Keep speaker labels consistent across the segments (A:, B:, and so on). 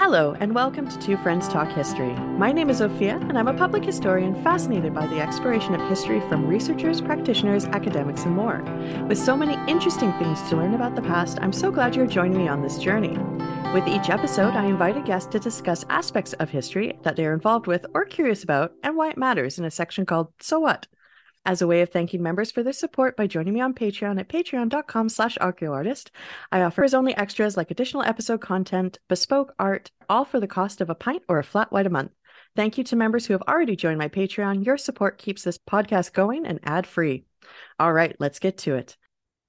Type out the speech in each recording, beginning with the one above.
A: Hello, and welcome to Two Friends Talk History. My name is Zofia, and I'm a public historian fascinated by the exploration of history from researchers, practitioners, academics, and more. With so many interesting things to learn about the past, I'm so glad you're joining me on this journey. With each episode, I invite a guest to discuss aspects of history that they're involved with or curious about, and why it matters in a section called So What? As a way of thanking members for their support by joining me on Patreon at patreon.com slash archaeoartist, I offer as only extras like additional episode content, bespoke art, all for the cost of a pint or a flat white a month. Thank you to members who have already joined my Patreon. Your support keeps this podcast going and ad-free. All right, let's get to it.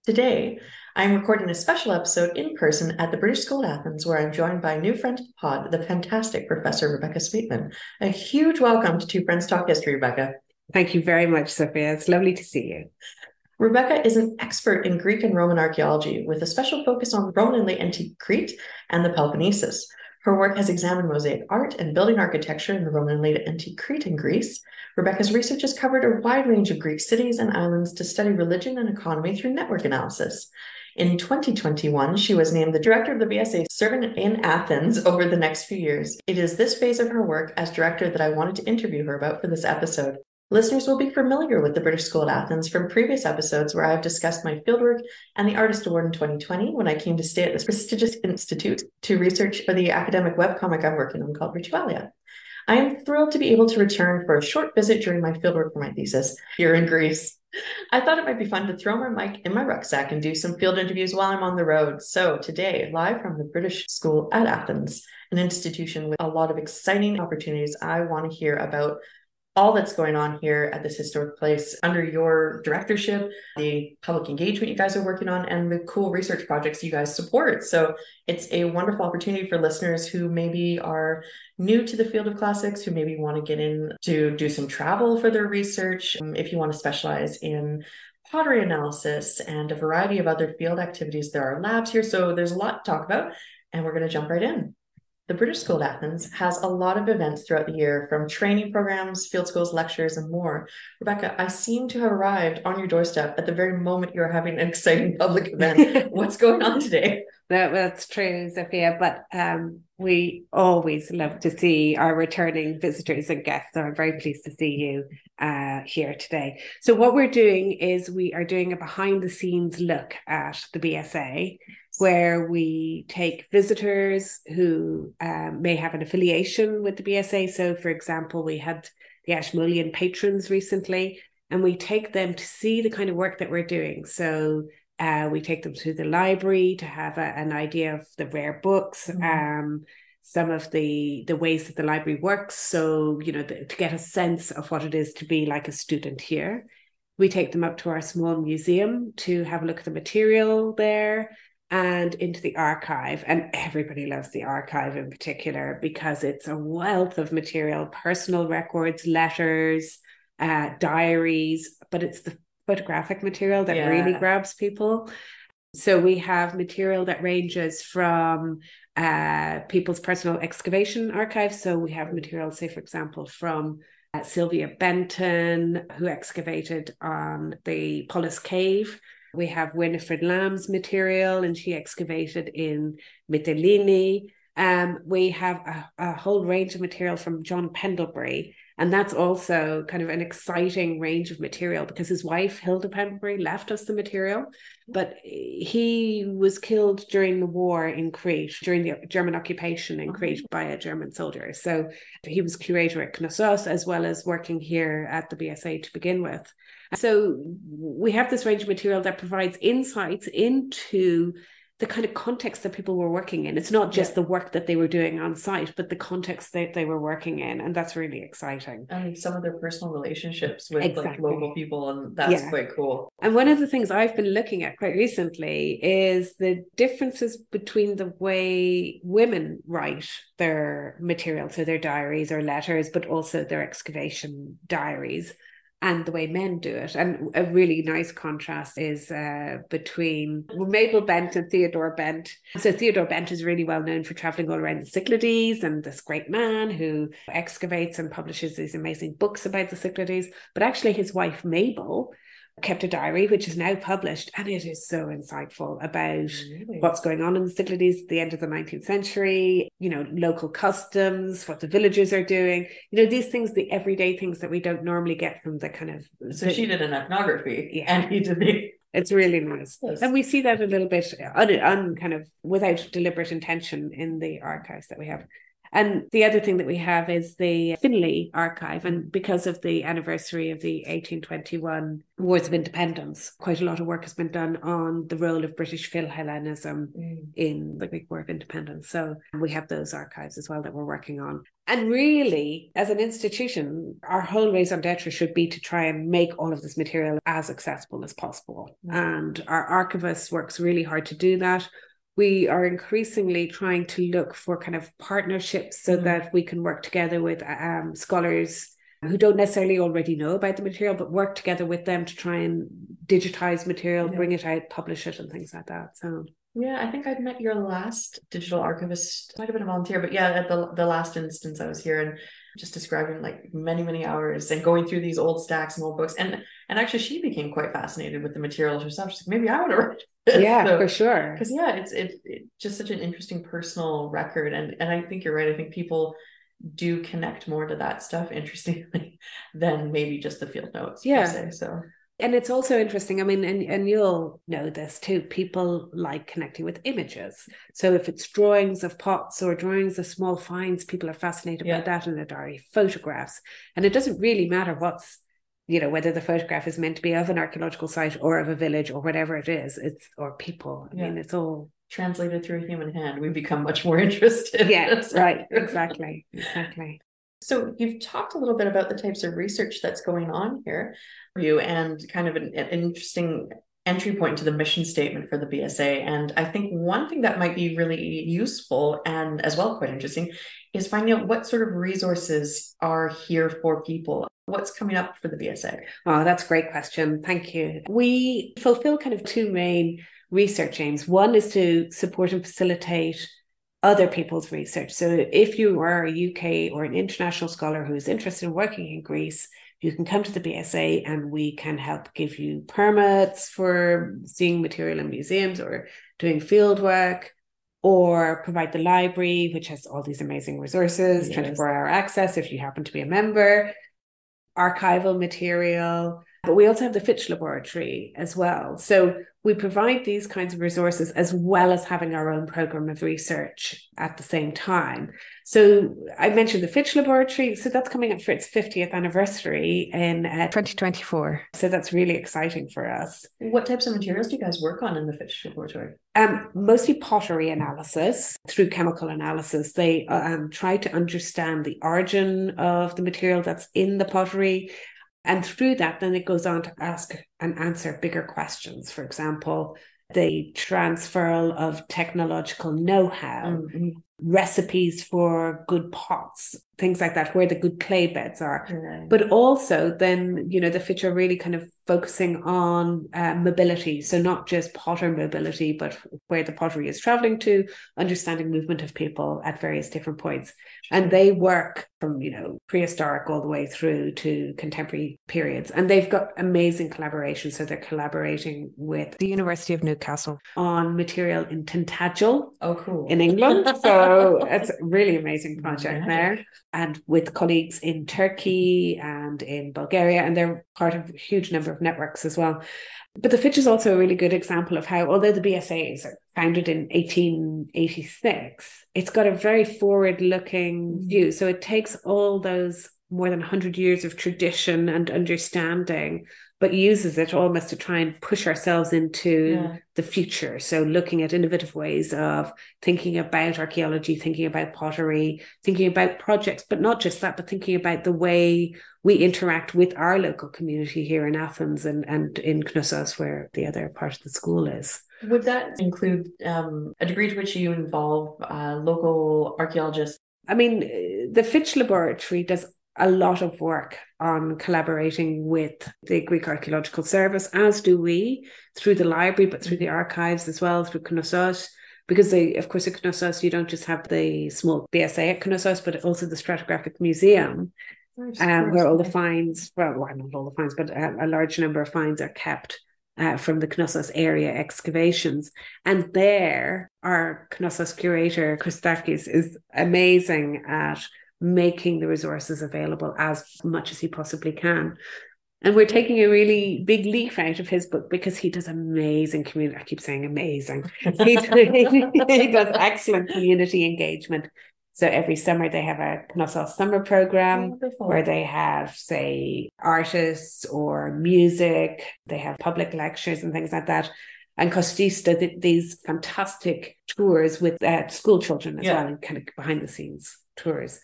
A: Today, I'm recording a special episode in person at the British School at Athens, where I'm joined by a new friend to the pod, the fantastic Professor Rebecca Sweetman. A huge welcome to Two Friends Talk History, Rebecca.
B: Thank you very much, Zofia. It's lovely to see you.
A: Rebecca is an expert in Greek and Roman archaeology with a special focus on Roman and late antique Crete and the Peloponnesus. Her work has examined mosaic art and building architecture in the Roman and late antique Crete and Greece. Rebecca's research has covered a wide range of Greek cities and islands to study religion and economy through network analysis. In 2021, she was named the director of the BSA serving in Athens over the next few years. It is this phase of her work as director that I wanted to interview her about for this episode. Listeners will be familiar with the British School at Athens from previous episodes where I've discussed my fieldwork and the Artist Award in 2020 when I came to stay at this prestigious institute to research for the academic webcomic I'm working on called Ritualia. I am thrilled to be able to return for a short visit during my fieldwork for my thesis here in Greece. I thought it might be fun to throw my mic in my rucksack and do some field interviews while I'm on the road. So, today, live from the British School at Athens, an institution with a lot of exciting opportunities, I want to hear about all that's going on here at this historic place under your directorship, the public engagement you guys are working on, and the cool research projects you guys support. So it's a wonderful opportunity for listeners who maybe are new to the field of classics, who maybe want to get in to do some travel for their research. Um, if you want to specialize in pottery analysis and a variety of other field activities, there are labs here. So there's a lot to talk about, and we're going to jump right in. The British School at Athens has a lot of events throughout the year, from training programs, field schools, lectures, and more. Rebecca, I seem to have arrived on your doorstep at the very moment you're having an exciting public event. What's going on today?
B: That, that's true, Zofia. But um, we always love to see our returning visitors and guests. So I'm very pleased to see you uh, here today. So, what we're doing is we are doing a behind the scenes look at the BSA where we take visitors who um, may have an affiliation with the BSA. So, for example, we had the Ashmolean patrons recently, and we take them to see the kind of work that we're doing. So, uh, we take them to the library to have a, an idea of the rare books. Mm-hmm. Um, some of the the ways that the library works so you know the, to get a sense of what it is to be like a student here we take them up to our small museum to have a look at the material there and into the archive. And everybody loves the archive in particular because it's a wealth of material, personal records, letters, uh, diaries, but it's the photographic material that yeah. really grabs people. So we have material that ranges from uh, people's personal excavation archives. So we have material, say, for example, from uh, Sylvia Benton, who excavated on the Polis Cave we have Winifred Lamb's material, and she excavated in Mytilene. Um, we have a, a, whole range of material from John Pendlebury, and that's also kind of an exciting range of material because his wife, Hilda Pendlebury, left us the material, but he was killed during the war in Crete, during the German occupation in Crete by a German soldier. So he was curator at Knossos as well as working here at the BSA to begin with. So we have this range of material that provides insights into the kind of context that people were working in. It's not just yeah. the work that they were doing on site, but the context that they were working in. And that's really exciting.
A: And some of their personal relationships with exactly. like local people. And that's yeah. quite cool.
B: And one of the things I've been looking at quite recently is the differences between the way women write their material, so their diaries or letters, but also their excavation diaries and the way men do it. And a really nice contrast is uh, between Mabel Bent and Theodore Bent. So Theodore Bent is really well known for traveling all around the Cyclades and this great man who excavates and publishes these amazing books about the Cyclades. But actually, his wife Mabel kept a diary, which is now published, and it is so insightful about
A: Really?
B: what's going on in the Cyclades at the end of the 19th century, you know, local customs, what the villagers are doing, you know, these things, the everyday things that we don't normally get from the kind of.
A: So she did an ethnography
B: Yeah.
A: and he did the
B: It's really nice.
A: Yes.
B: And we see that a little bit un, un kind of without deliberate intention in the archives that we have. And the other thing that we have is the Finlay archive. And because of the anniversary of the 1821 Wars of Independence, quite a lot of work has been done on the role of British Philhellenism in the Greek War of Independence. So we have those archives as well that we're working on. And really, as an institution, our whole raison d'etre should be to try and make all of this material as accessible as possible.
A: Mm.
B: And our archivist works really hard to do that. We are increasingly trying to look for kind of partnerships so
A: Mm.
B: that we can work together with um, scholars who don't necessarily already know about the material, but work together with them to try and digitize material,
A: Yeah.
B: bring it out, publish it, and things like that. So
A: Yeah, I think I'd met your last digital archivist, might have been a volunteer, but yeah, at the the last instance I was here and just describing like many, many hours and going through these old stacks and old books. And and actually she became quite fascinated with the materials herself. She's like, maybe I want to write this.
B: yeah,
A: So-
B: for sure.
A: because yeah it's it, it just such an interesting personal record and and i think you're right i think people do connect more to that stuff interestingly than maybe just the field notes per
B: Yeah.
A: se, so
B: and it's also interesting i mean and, and you'll know this too people like connecting with images. So if it's drawings of pots or drawings of small finds people are fascinated
A: Yeah.
B: by that in their diary photographs. And it doesn't really matter what's you know whether the photograph is meant to be of an archaeological site or of a village or whatever it is it's or people. I
A: Yeah.
B: mean it's all
A: translated through a human hand we become much more interested
B: yeah right exactly exactly
A: So you've talked a little bit about the types of research that's going on here for you and kind of an, an interesting entry point to the mission statement for the BSA. And I think one thing that might be really useful and as well quite interesting is finding out what sort of resources are here for people. What's coming up for the BSA?
B: Oh, that's a great question. Thank you. We fulfill kind of two main research aims. One is to support and facilitate other people's research. So if you are a UK or an international scholar who is interested in working in Greece, you can come to the BSA and we can help give you permits for seeing material in museums or doing field work or provide the library, which has all these amazing resources,
A: Yes.
B: 24 hour access if you happen to be a member, archival material. But we also have the Fitch Laboratory as well. So we provide these kinds of resources as well as having our own program of research at the same time. So I mentioned the Fitch Laboratory. So that's coming up for its 50th anniversary in uh, 2024. So that's really exciting for us.
A: What types of materials do you guys work on in the Fitch Laboratory?
B: Um, mostly pottery analysis through chemical analysis. They um, try to understand the origin of the material that's in the pottery. And through that, then it goes on to ask and answer bigger questions. For example, the transfer of technological know how,
A: Mm,
B: recipes for good pots, things like that, where the good clay beds are.
A: Mm.
B: but also then you know the Fitch are really kind of focusing on uh, mobility. So not just potter mobility but where the pottery is traveling to understanding movement of people at various different points. And they work from you know prehistoric all the way through to contemporary periods. And they've got amazing collaboration so they're collaborating with the university of newcastle on material in tintagel
A: oh, cool.
B: in england. So it's a really amazing project
A: Magic.
B: there and with colleagues in Turkey and in Bulgaria, and they're part of a huge number of networks as well. But the Fitch is also a really good example of how, although the BSA is founded in 1886, it's got a very forward looking
A: Mm.
B: view. So it takes all those more than 100 years of tradition and understanding, but uses it almost to try and push ourselves into
A: Yeah.
B: the future. So looking at innovative ways of thinking about archaeology, thinking about pottery, thinking about projects, but not just that, but thinking about the way we interact with our local community here in Athens and, and in Knossos, where the other part of the school is.
A: Would that include um, a degree to which you involve uh, local archaeologists?
B: I mean, the Fitch Laboratory does a lot of work on collaborating with the Greek Archaeological Service, as do we through the library, but through the archives as well, through Knossos. Because they, of course, at Knossos, you don't just have the small BSA at Knossos, but also the Stratigraphic Museum. um, where all the finds, well, well, not all the finds, but a, a large number of finds are kept uh, from the Knossos area excavations. And there, our Knossos curator, Christakis, is amazing at making the resources available as much as he possibly can. And we're taking a really big leaf out of his book because he does amazing community. I keep saying amazing. He, he does excellent community engagement. So every summer they have a Knossos summer program Wonderful. where they have, say, artists or music. They have public lectures and things like that. And Kostis did these fantastic tours with uh, school children as yeah. well, and kind of behind the scenes tours.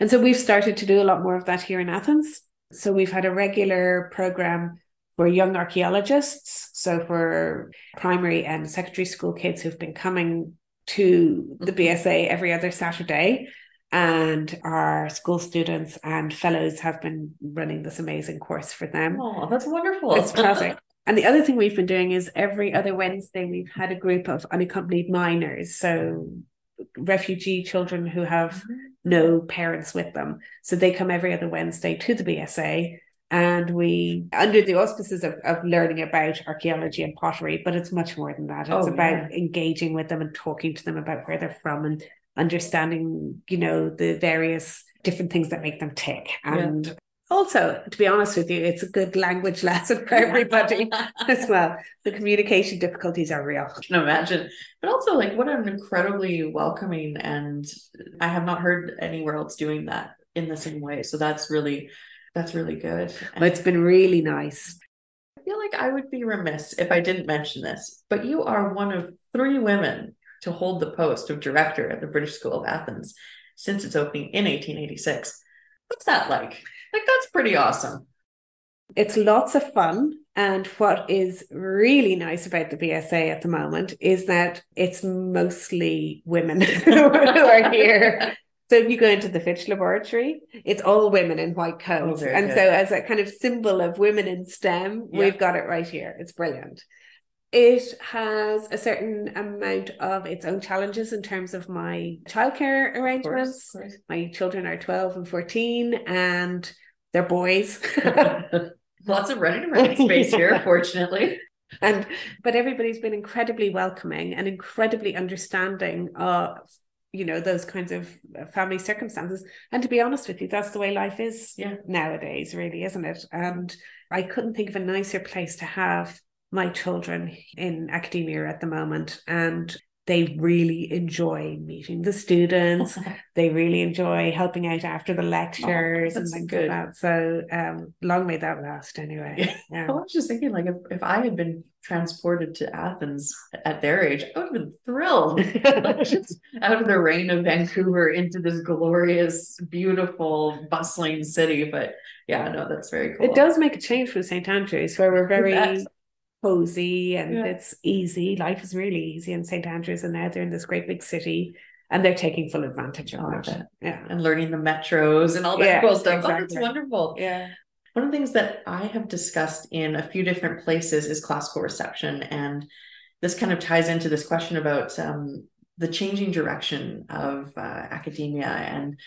B: And so we've started to do a lot more of that here in Athens. So we've had a regular program for young archaeologists. So for primary and secondary school kids who've been coming to the mm-hmm. BSA every other Saturday. And our school students and fellows have been running this amazing course for them.
A: Oh, that's wonderful.
B: It's fantastic. And the other thing we've been doing is every other Wednesday, we've had a group of unaccompanied minors. So refugee children who have mm-hmm. No parents with them. So they come every other Wednesday to the BSA and we under the auspices of, of learning about archaeology and pottery but it's much more than that it's oh, about yeah. engaging with them and talking to them about where they're from and understanding you know the various different things that make them tick and yeah. Also to be honest with you it's a good language lesson for everybody as well the communication difficulties are real
A: I can imagine but also like what an incredibly welcoming and i have not heard anywhere else doing that in the same way so that's really that's really good.
B: It's been really nice.
A: I feel like I would be remiss if I didn't mention this, but you are one of three women to hold the post of director at the British School of Athens since its opening in 1886. What's that like? Like, that's pretty awesome.
B: It's lots of fun. And what is really nice about the BSA at the moment is that it's mostly women who are here. So if you go into the Fitch Laboratory, it's all women in white oh, coats. Oh, and good. so as a kind of symbol of women in STEM, yeah. we've got it right here. It's brilliant. It has a certain amount of its own challenges in terms of my childcare arrangements. Of course, of course. My children are 12 and 14 and they're boys.
A: Lots of running around space here, fortunately.
B: And but everybody's been incredibly welcoming and incredibly understanding of you know those kinds of uh, family circumstances. And to be honest with you that's the way life is yeah. nowadays really isn't it? And i couldn't think of a nicer place to have my children in academia at the moment. And they really enjoy meeting the students. they really enjoy helping out after the lectures oh, and things good. like that. So um, long may that last anyway.
A: Yeah. I was just thinking like if, if I had been transported to Athens at their age, I would have been thrilled. just out of the rain of Vancouver into this glorious, beautiful, bustling city. But yeah, no, that's very cool.
B: It does make a change for St. Andrews, where we're very cozy and yeah. it's easy. Life is really easy in St. Andrews, and now they're in this great big city and they're taking full advantage of it.
A: Yeah. And learning the metros and all that yeah, cool stuff. Exactly. Oh, that's wonderful. Yeah. One of the things that I have discussed in a few different places is classical reception. And this kind of ties into this question about um, the changing direction of uh, academia and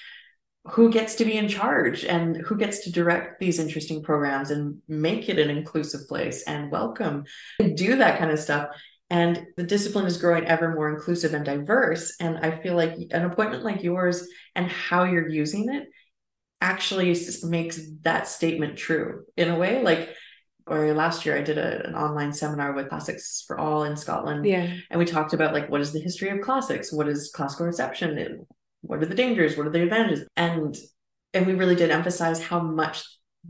A: who gets to be in charge and who gets to direct these interesting programs and make it an inclusive place and welcome and do that kind of stuff and the discipline is growing ever more inclusive and diverse and i feel like an appointment like yours and how you're using it actually makes that statement true in a way like or last year I did a, an online seminar with Classics for All in Scotland.
B: Yeah.
A: And we talked about like what is the history of classics? What is classical reception? What are the dangers? What are the advantages? And and we really did emphasize how much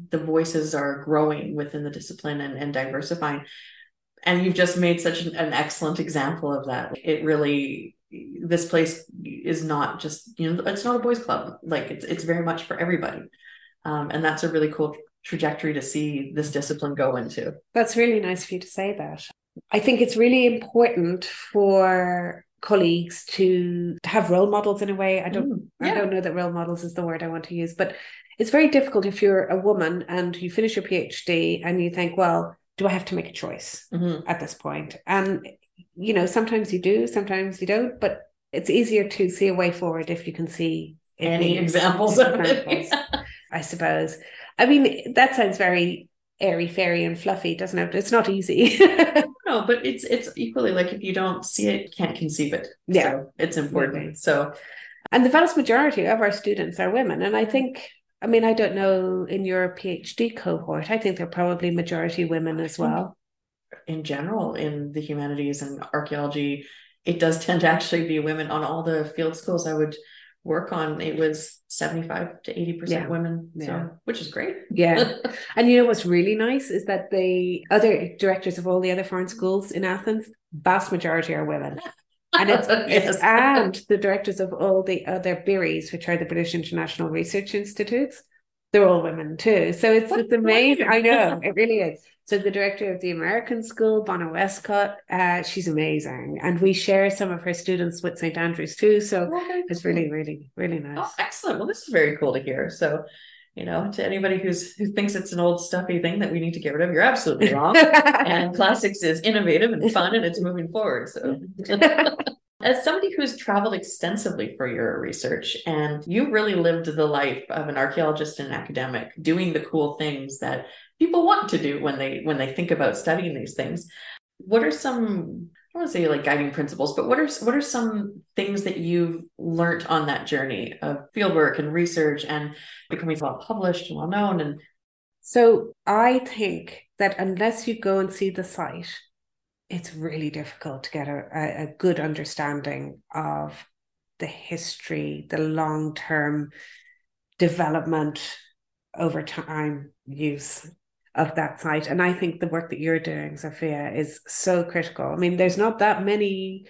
A: the voices are growing within the discipline and, and diversifying. And you've just made such an, an excellent example of that. It really this place is not just you know it's not a boys club. Like it's it's very much for everybody. Um, and that's a really cool trajectory to see this discipline go into.
B: That's really nice for you to say that. I think it's really important for colleagues to, to have role models in a way. I don't mm, yeah. I don't know that role models is the word I want to use, but it's very difficult if you're a woman and you finish your PhD and you think, well, do I have to make a choice mm-hmm. at this point? And you know, sometimes you do, sometimes you don't, but it's easier to see a way forward if you can see
A: any examples of it.
B: I suppose. I mean, that sounds very airy fairy and fluffy, doesn't it? It's not easy.
A: no, but it's it's equally like if you don't see it, you can't conceive it.
B: Yeah.
A: So it's important. Mm-hmm. So
B: and the vast majority of our students are women. And I think I mean, I don't know in your PhD cohort, I think they're probably majority women as well.
A: In general, in the humanities and archaeology, it does tend to actually be women on all the field schools I would work on. It was 75 to 80%
B: Yeah.
A: women.
B: Yeah.
A: So which is great.
B: Yeah. and you know what's really nice is that the other directors of all the other foreign schools in Athens, vast majority are women. And it's, it's and the directors of all the other BIRIs, which are the British International Research Institutes, they're all women too. So it's it's amazing. I know it really is. So the director of the American school, Bonna Wescoat, uh, she's amazing, and we share some of her students with St Andrews too. So it's really, really, really nice.
A: Oh, excellent. Well, this is very cool to hear. So, you know, to anybody who's who thinks it's an old stuffy thing that we need to get rid of, you're absolutely wrong. and classics is innovative and fun and it's moving forward. So as somebody who's traveled extensively for your research and you really lived the life of an archaeologist and academic doing the cool things that people want to do when they when they think about studying these things what are some I don't want to say like guiding principles, but what are what are some things that you've learned on that journey of fieldwork and research and becoming well published and well known and
B: So I think that unless you go and see the site, it's really difficult to get a, a, good understanding of the history, the long term development over time use of that site. And I think the work that you're doing, Zofia, is so critical. I mean, there's not that many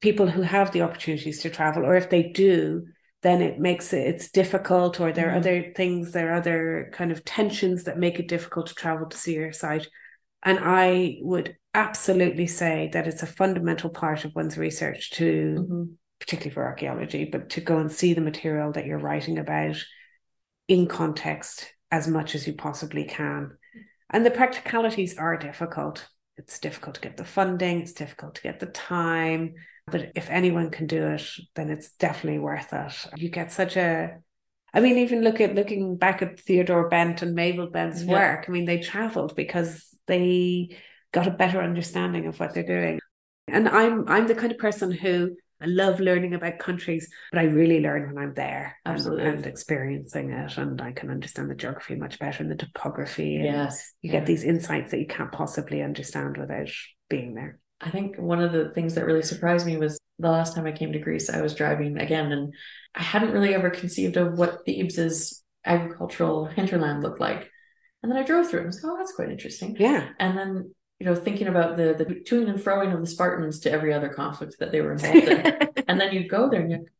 B: people who have the opportunities to travel, or if they do, then it makes it it's difficult, or there are
A: Mhm.
B: other things, there are other kind of tensions that make it difficult to travel to see your site. And I would absolutely say that it's a fundamental part of one's research to mm-hmm. particularly for archaeology, but to go and see the material that you're writing about in context as much as you possibly can. And the practicalities are difficult. It's difficult to get the funding, it's difficult to get the time. But if anyone can do it, then it's definitely worth it. You get such a I mean, even look at looking back at Theodore Bent and Mabel Bent's
A: Yeah.
B: work. I mean, they traveled because they got a better understanding of what they're doing. And I'm I'm the kind of person who I love learning about countries, but I really learn when I'm there and- and, experiencing it. And I can understand the geography much better and the topography.
A: Yes
B: you get these insights that you can't possibly understand without being there.
A: I think one of the things that really surprised me was the last time I came to Greece, I was driving again, and I hadn't really ever conceived of what Thebes's agricultural hinterland looked like. And then I drove through it and was like, oh, that's quite interesting.
B: Yeah.
A: And then, you know, thinking about the the toing and froing of the Spartans to every other conflict that they were involved in. and then you go there and you're like,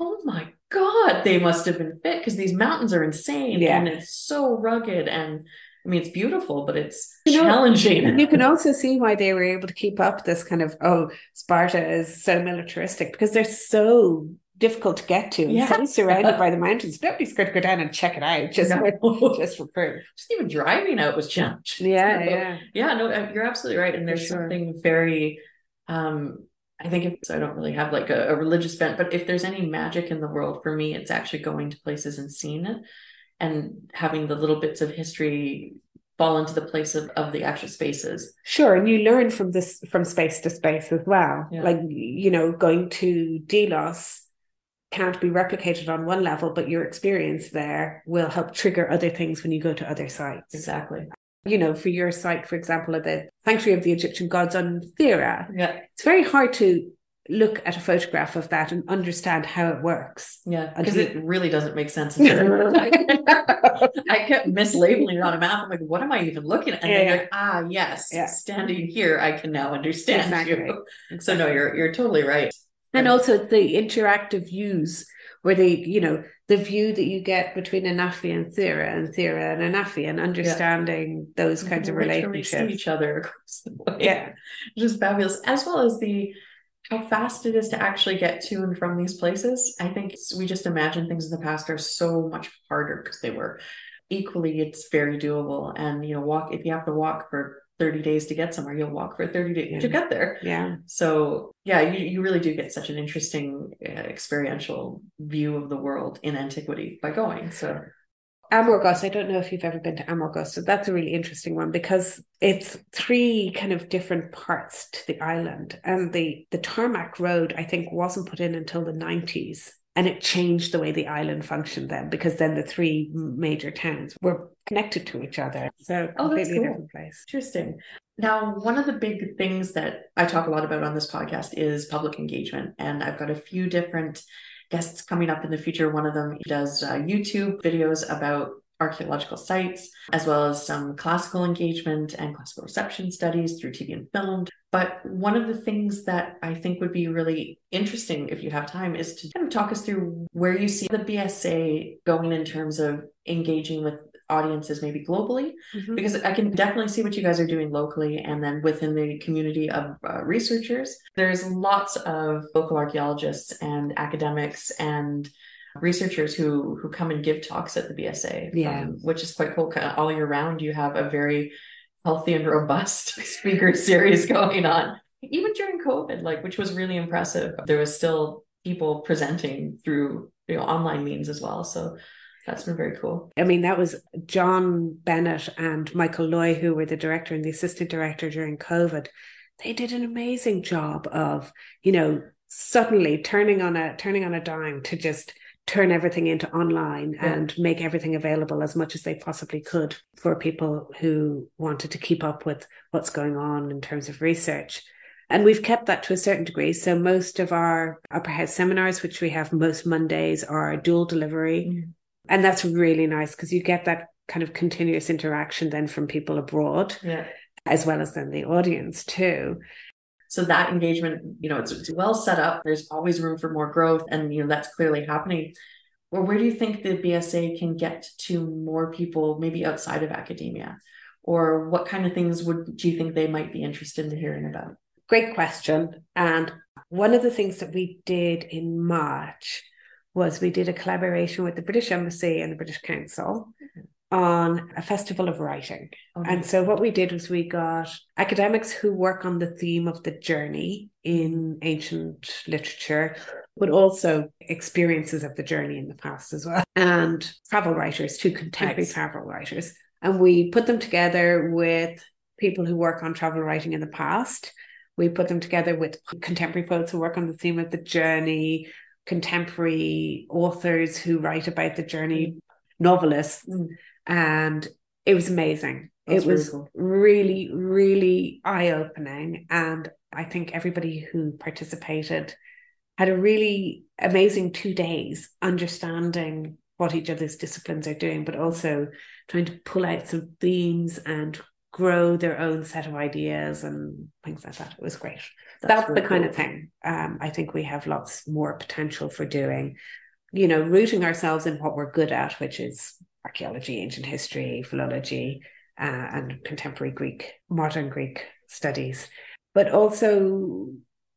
A: oh my God, they must have been fit because these mountains are insane
B: Yeah.
A: and it's so rugged. And I mean, it's beautiful, but it's
B: You know,
A: challenging.
B: you can also see why they were able to keep up this kind of oh Sparta is so militaristic because they're so difficult to get to
A: Yeah.
B: so surrounded by the mountains. Nobody's going to go down and check it out just
A: No.
B: for, just for proof.
A: just even driving out was challenging.
B: Yeah,
A: So,
B: yeah.
A: yeah. No, uh, you're absolutely right. And there's
B: sure.
A: something very, um, I think if, so I don't really have like a, a religious bent, but if there's any magic in the world for me, it's actually going to places and seeing it and having the little bits of history fall into the place of, of the actual spaces.
B: Sure, and you learn from this from space to space as well.
A: Yeah.
B: Like you know, going to Delos can't be replicated on one level, but your experience there will help trigger other things when you go to other sites.
A: Exactly.
B: You know, for your site, for example, at the Sanctuary of the Egyptian Gods on Thera,
A: Yeah.
B: it's very hard to look at a photograph of that and understand how it works.
A: Yeah. Because it really doesn't make sense. I kept mislabeling it on a map. I'm like, what am I even looking at? And then
B: Yeah,
A: you're
B: yeah.
A: like, ah, yes,
B: Yeah.
A: standing here, I can now understand
B: Exactly.
A: you. So no, you're you're totally right.
B: And also the interactive views where they you know the view that you get between Anafi and Thera and Thera and Anafi and understanding those mm-hmm. kinds of relationships
A: each other across the way.
B: yeah
A: just fabulous. As well as the how fast it is to actually get to and from these places. I think we just imagine things in the past are so much harder because they were. Equally, it's very doable. And you know, walk if you have to walk for 30 days to get somewhere, you'll walk for 30 days to get there.
B: yeah
A: So yeah, you, you really do get such an interesting uh, experiential view of the world in antiquity by going. So
B: Amorgos, I don't know if you've ever been to Amorgos, so that's a really interesting one because it's three kind of different parts to the island. And the the tarmac road, I think, wasn't put in until the 90s. And it changed the way the island functioned then because then the three major towns were connected to each other. So
A: Oh, that's
B: completely
A: cool.
B: different place.
A: Interesting. Now, one of the big things that I talk a lot about on this podcast is public engagement. And I've got a few different guests coming up in the future. One of them does uh, YouTube videos about archaeological sites, as well as some classical engagement and classical reception studies through TV and film. But one of the things that I think would be really interesting if you have time is to kind of talk us through where you see the BSA going in terms of engaging with audiences maybe globally
B: Mhm.
A: because I can definitely see what you guys are doing locally and then within the community of uh, researchers. There's lots of local archaeologists and academics and researchers who who come and give talks at the BSA,
B: Yeah.
A: um, which is quite cool. All year round, you have a very healthy and robust speaker series going on. Even during COVID, like which was really impressive. There was still people presenting through you know online means as well. So that's been very cool.
B: I mean, that was John Bennet and Michael Loy, who were the director and the assistant director during COVID. They did an amazing job of, you know, suddenly turning on a turning on a dime to just turn everything into online
A: Yeah.
B: and make everything available as much as they possibly could for people who wanted to keep up with what's going on in terms of research. And we've kept that to a certain degree. So most of our upper house seminars, which we have most Mondays, are dual delivery. Mm. And that's really nice because you get that kind of continuous interaction then from people abroad,
A: Yeah.
B: as well as then the audience too.
A: So that engagement, you know, it's, it's well set up. There's always room for more growth, and you know that's clearly happening. Or where do you think the BSA can get to more people, maybe outside of academia, or what kind of things would do you think they might be interested in hearing about?
B: Great question. And one of the things that we did in March was we did a collaboration with the British Embassy and the British Council mm-hmm. On a festival of writing. And so what we did was we got academics who work on the theme of the journey in ancient literature, but also experiences of the journey in the past as well, and travel writers, two contemporary
A: Nice.
B: travel writers. And we put them together with people who work on travel writing in the past. We put them together with contemporary poets who work on the theme of the journey, contemporary authors who write about the journey, novelists.
A: Mm.
B: And it was amazing.
A: That's
B: it
A: really
B: was
A: cool.
B: really, really eye opening. And I think everybody who participated had a really amazing two days understanding what each other's disciplines are doing, but also trying to pull out some themes and grow their own set of ideas and things like that. It was great. That's,
A: really
B: the kind
A: cool.
B: of thing um, I think we have lots more potential for doing. You know, rooting ourselves in what we're good at, which is archaeology, ancient history, philology, uh, and contemporary Greek, modern Greek studies, but also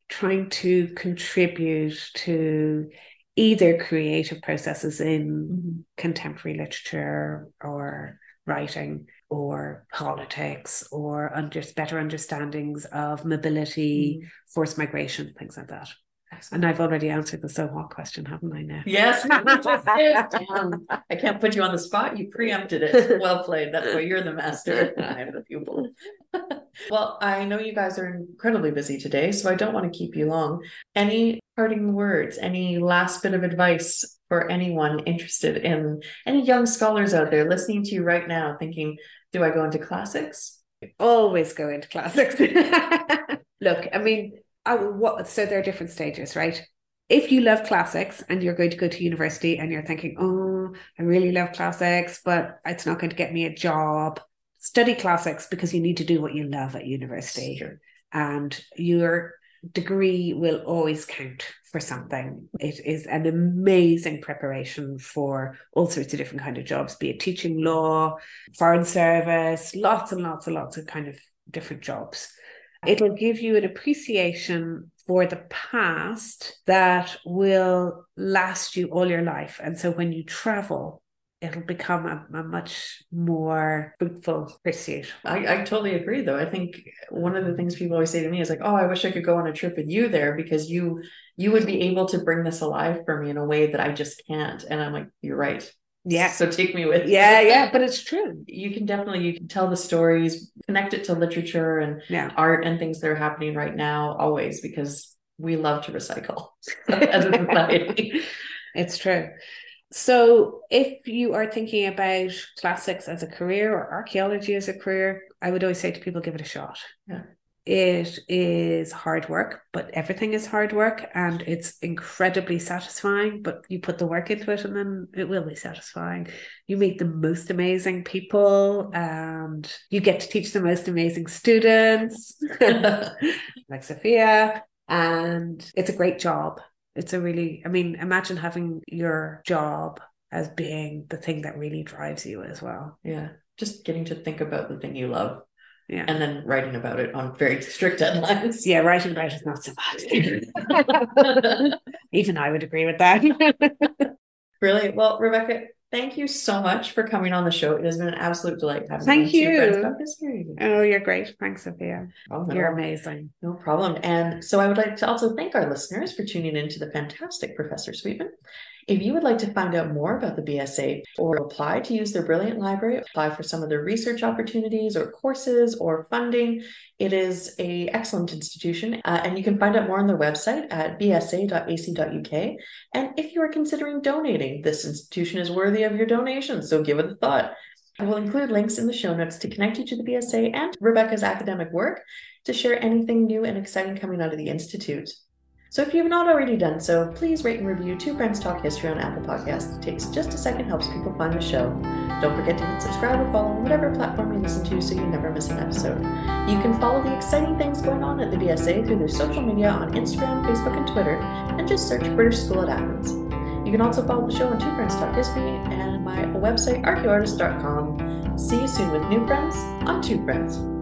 B: trying to contribute to either creative processes in
A: Mhm.
B: contemporary literature or writing or politics or under, better understandings of mobility, forced migration, things like that.
A: Excellent.
B: And I've already answered the so what question, haven't I now?
A: Yes, you just did. Damn. I can't put you on the spot. You preempted it. Well played. That's why you're the master. I am the pupil. well, I know you guys are incredibly busy today, so I don't want to keep you long. Any parting words, any last bit of advice for anyone interested in any young scholars out there listening to you right now, thinking, do I go into classics?
B: Always go into classics. Look, I mean, I, what, so there are different stages, right? If you love classics and you're going to go to university and you're thinking, oh, I really love classics, but it's not going to get me a job, study classics because you need to do what you love at university.
A: Sure.
B: and your degree will always count for something it is an amazing preparation for all sorts of different kind of jobs be it teaching law foreign service lots and lots and lots of kind of different jobs it'll give you an appreciation for the past that will last you all your life and so when you travel it'll become a, a much more fruitful pursuit
A: I, I totally agree though. I think one of the things people always say to me is like, oh, I wish I could go on a trip with you there because you you would be able to bring this alive for me in a way that I just can't. And I'm like, you're right.
B: Yeah.
A: So take me with.
B: Yeah, yeah, but it's true.
A: You can definitely you can tell the stories, connect it to literature and
B: Yeah.
A: art and things that are happening right now always because we love to recycle as a society.
B: It's true. So, if you are thinking about classics as a career or archaeology as a career, I would always say to people, give it a shot.
A: Yeah.
B: It is hard work, but everything is hard work and it's incredibly satisfying. But you put the work into it and then it will be satisfying. You meet the most amazing people and you get to teach the most amazing students, like Zofia. And it's a great job. It's a really, I mean, imagine having your job as being the thing that really drives you as well.
A: yeah. Just getting to think about the thing you love
B: Yeah.
A: and then writing about it on very strict deadlines.
B: yeah, writing about it is not so bad. Even I would agree with that.
A: Brilliant. Well, Rebecca, thank you so much for coming on the show. It has been an absolute delight having
B: Thank
A: you on Two Friends
B: you. Oh, you're great. Thanks, Zofia.
A: Oh, no.
B: You're amazing.
A: No problem. And so I would like to also thank our listeners for tuning in to the fantastic Professor Sweetman. If you would like to find out more about the BSA or apply to use their brilliant library, apply for some of their research opportunities or courses or funding, it is a excellent institution. Uh, and you can find out more on their website at bsa.ac.uk. And if you are considering donating, this institution is worthy of your donation, so give it a thought. I will include links in the show notes to connect you to the BSA and Rebecca's academic work to share anything new and exciting coming out of the Institute. So if you have not already done so, please rate and review Two Friends Talk History on Apple Podcasts. It takes just a second, helps people find the show. Don't forget to hit subscribe or follow on whatever platform you listen to so you never miss an episode. You can follow the exciting things going on at the BSA through their social media on Instagram, Facebook, and Twitter, and just search British School at Athens. You can also follow the show on Two Friends Talk History and my website, archaeoartist.com. See you soon with new friends on Two Friends.